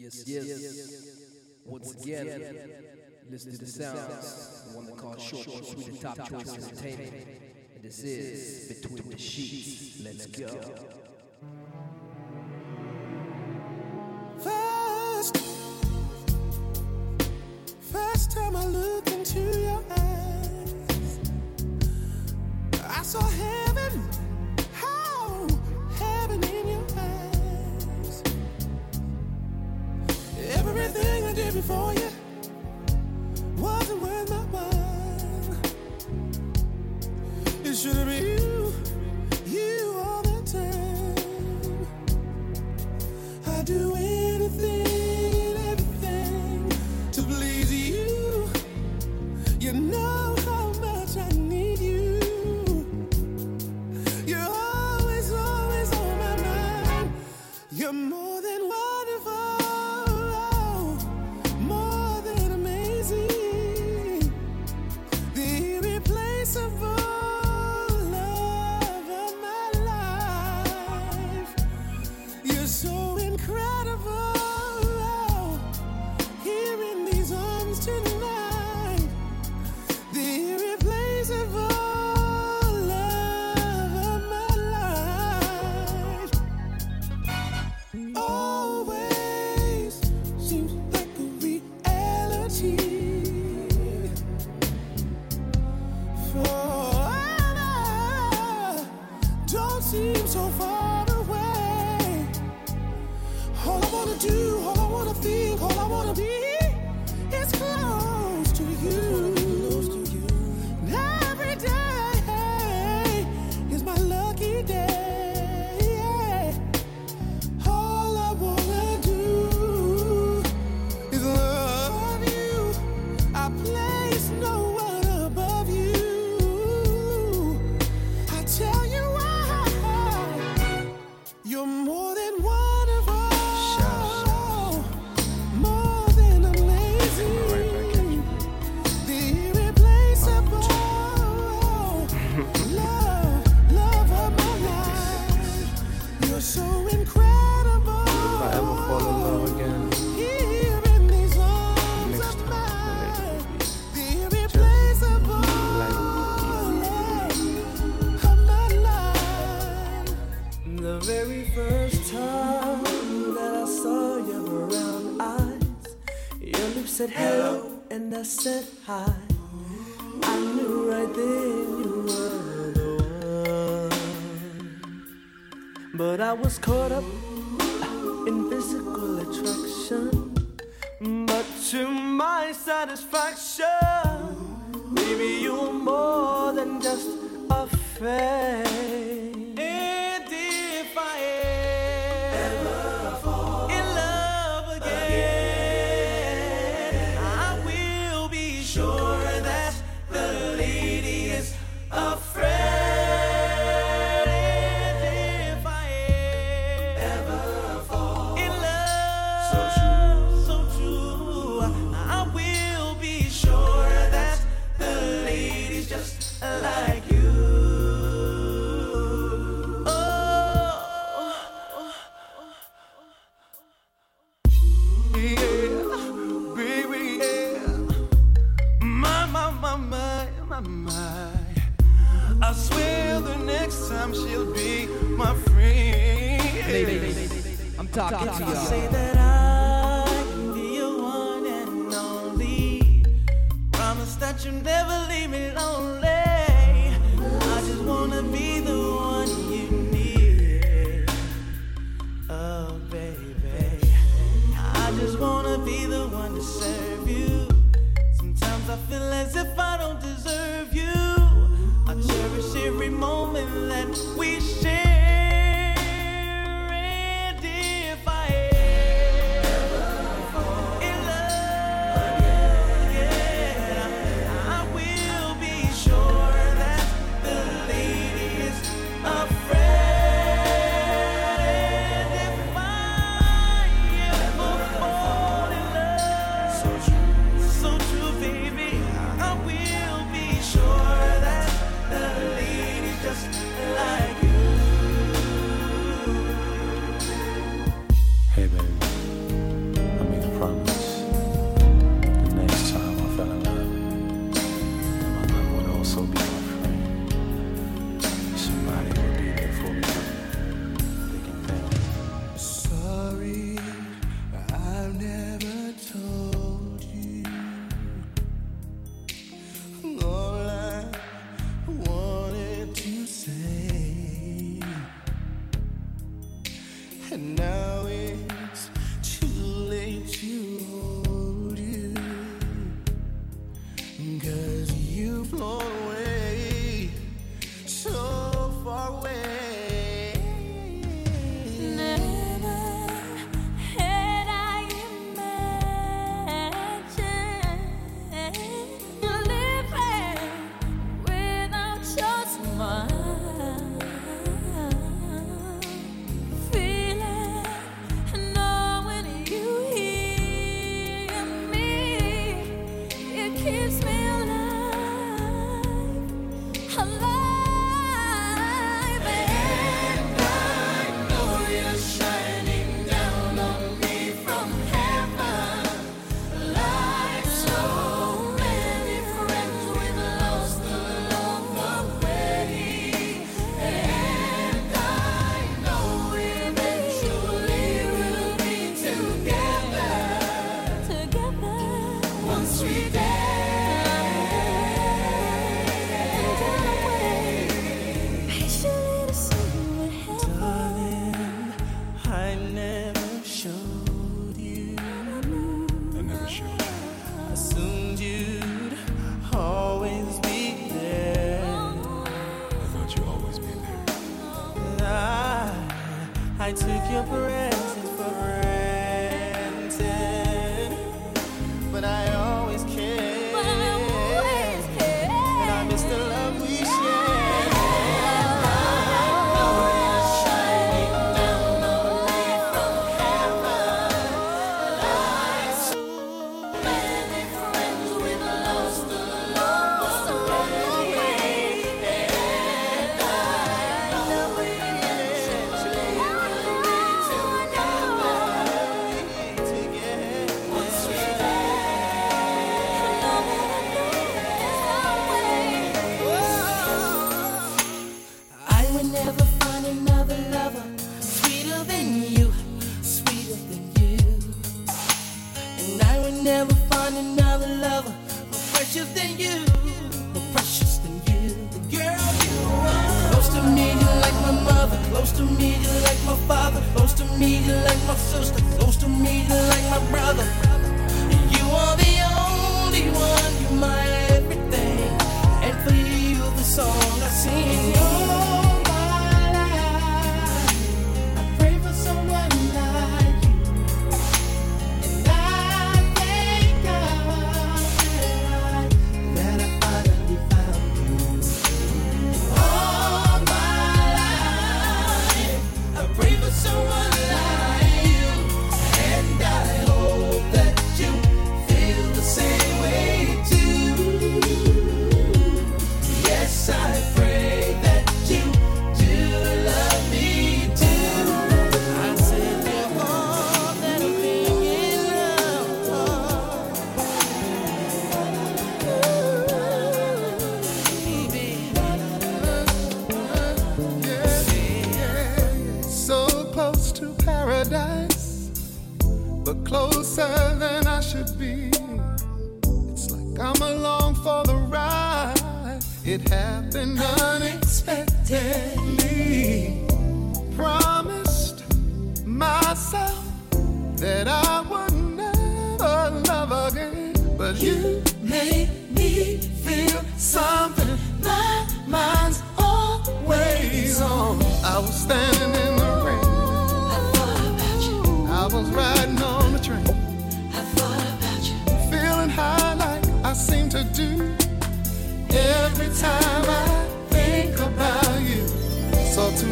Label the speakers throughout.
Speaker 1: Yes, yes, yes. Once again, listen to the sounds. The one that calls short, short, sweet, and top choice entertainment. And this is Between the Sheets. Let's go.
Speaker 2: First. for you. be
Speaker 3: first time that I saw your brown eyes. Your lips said hello, and I said hi. I knew right then you were the one. But I was caught up in physical attraction. But to my satisfaction, baby, you're more than just a face.
Speaker 1: to
Speaker 3: me, you're like my father. Close to me, you're like my sister.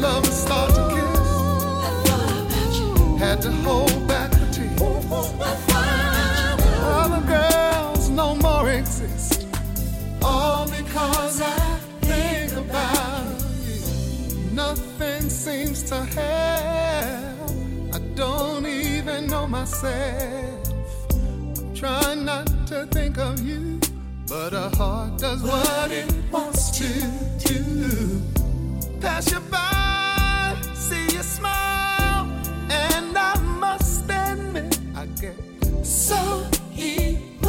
Speaker 3: love and start to kiss. I thought about you.
Speaker 4: Had to hold back the tears. I thought about you. Other girls no more exist. All because I think about you. Nothing seems to help. I don't even know myself. I'm trying not to think of you. But a heart does what, what it wants to do. Pass your by. get so emotional.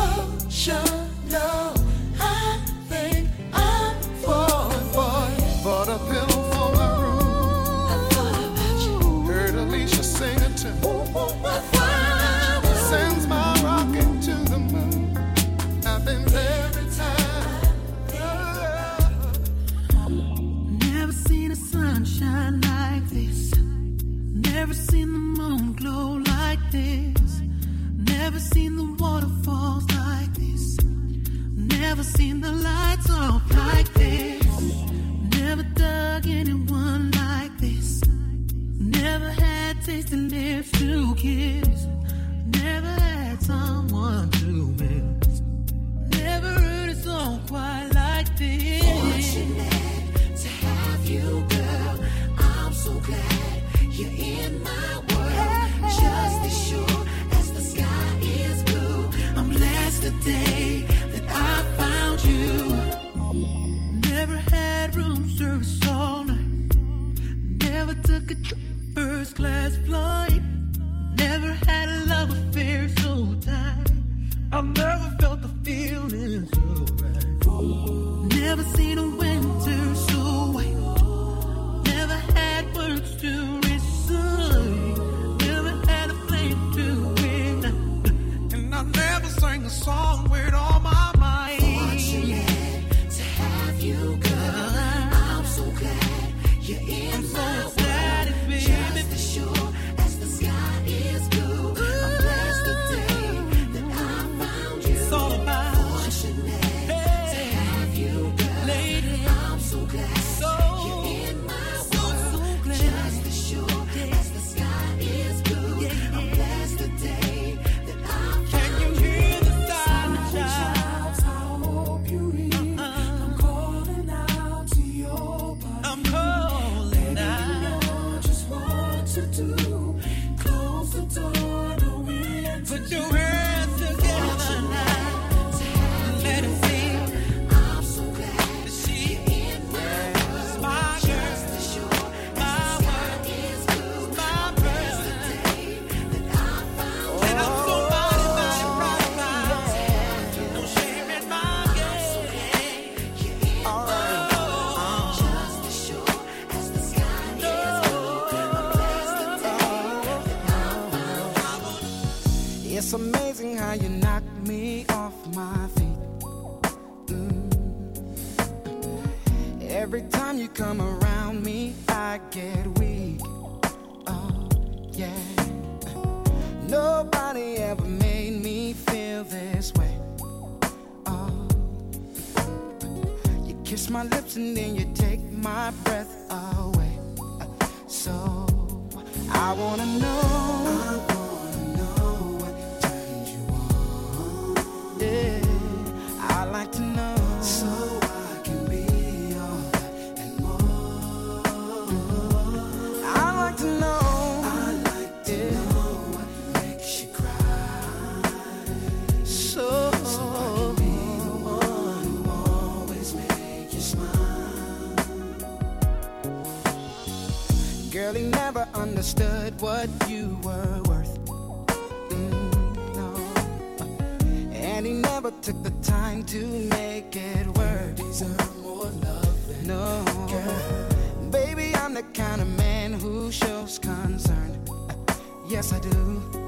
Speaker 3: took a first class flight. Never had a love affair so tight. I've never felt the feeling so right. Never seen a my
Speaker 5: lips and then you take my breath away. So I wanna know. understood what you were worth. Mm, no. And he never took the time to make it work. Deserve more love no. Baby, I'm the kind of man who shows concern. Yes, I do.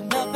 Speaker 6: No.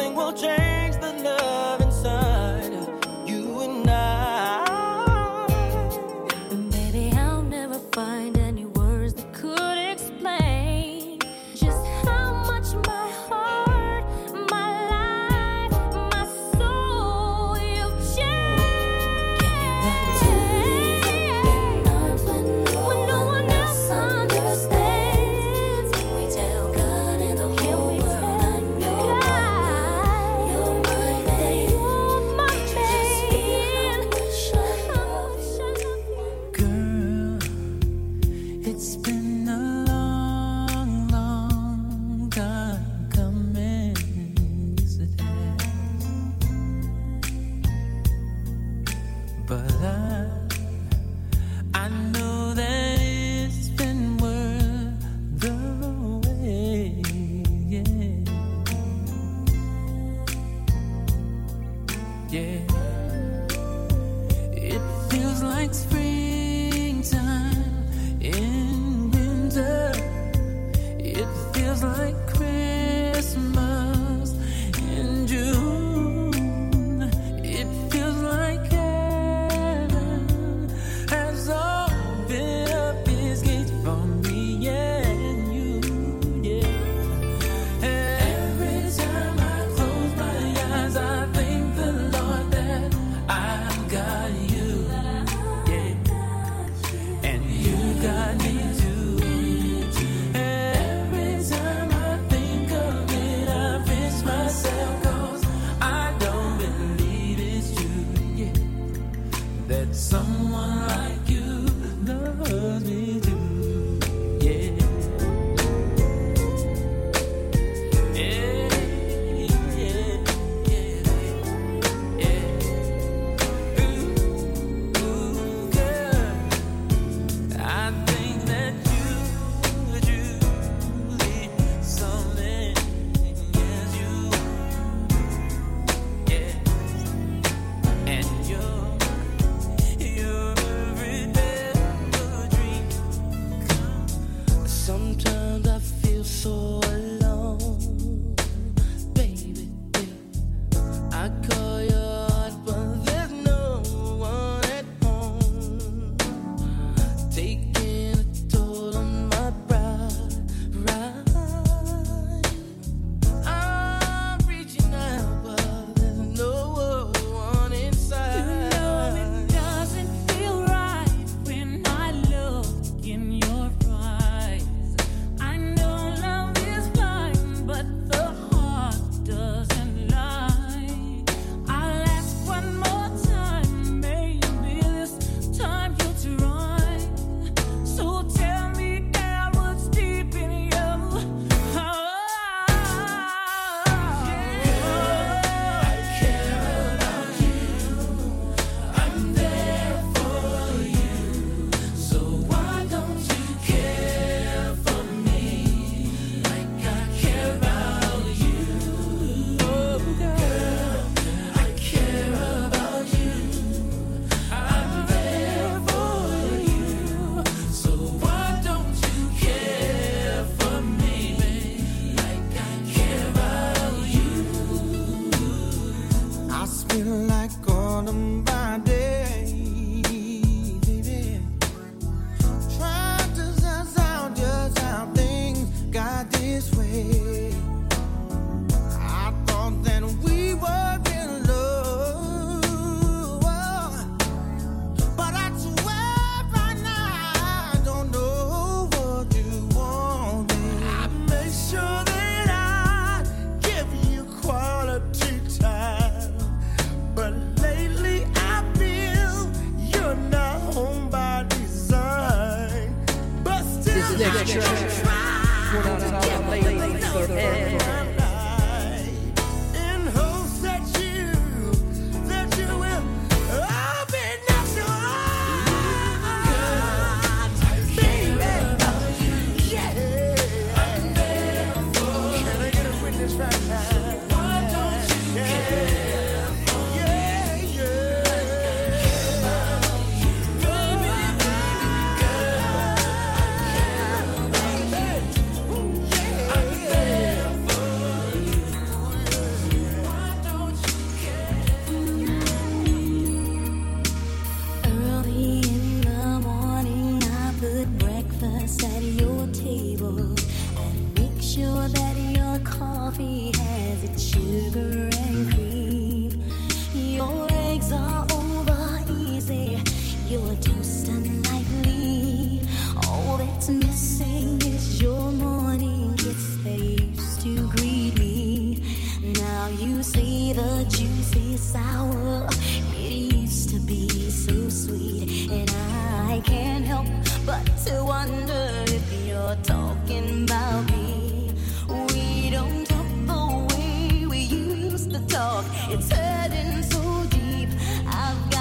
Speaker 6: It's
Speaker 7: hurting so deep. I've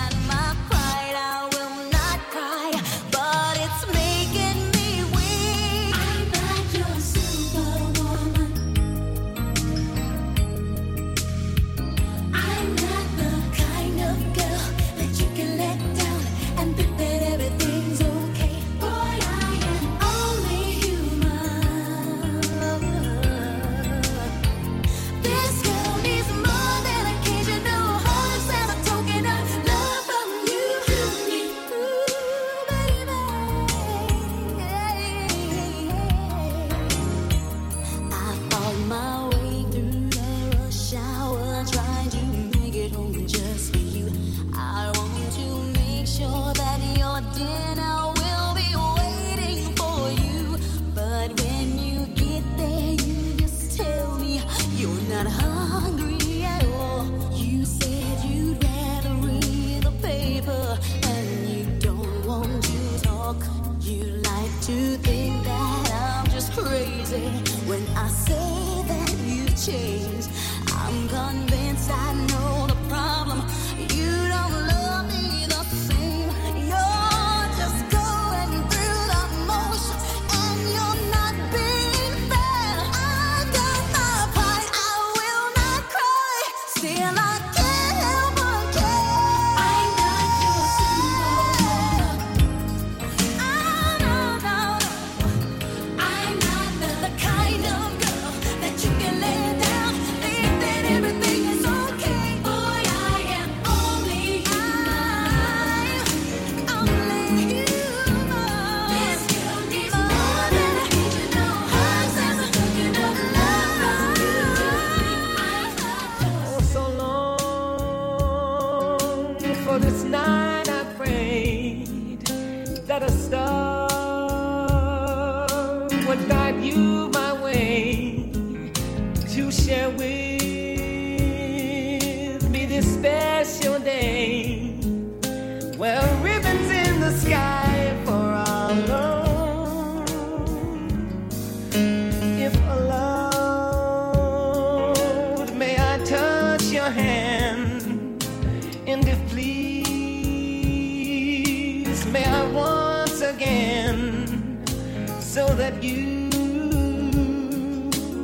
Speaker 7: that you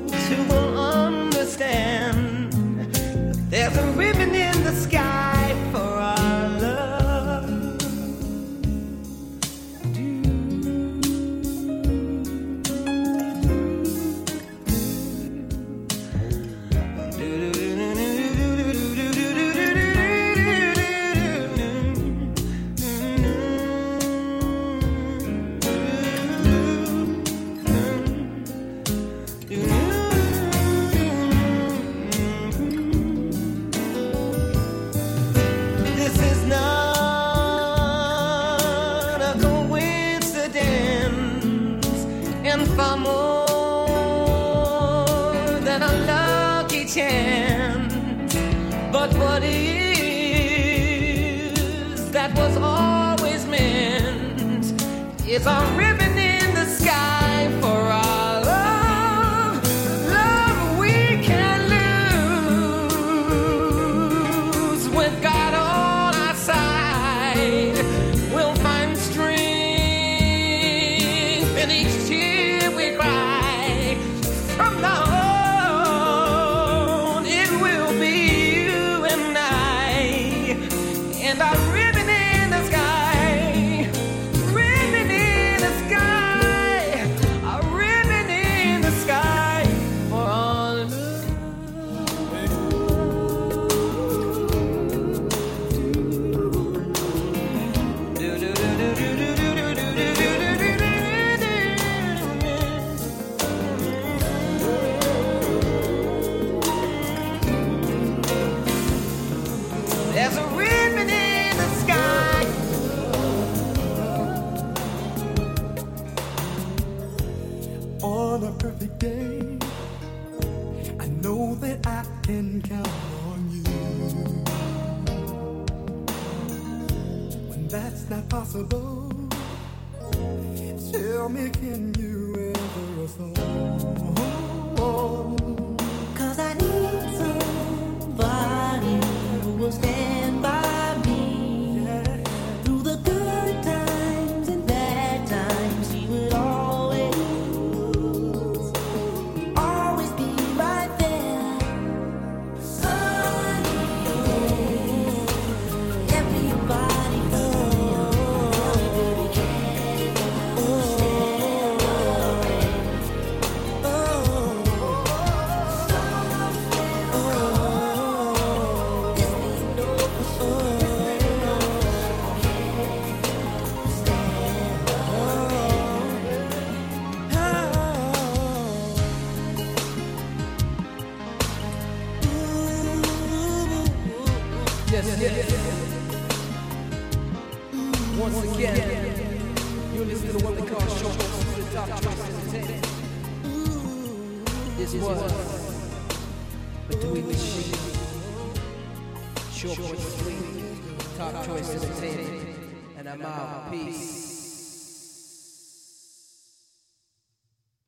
Speaker 8: too It's a ribbon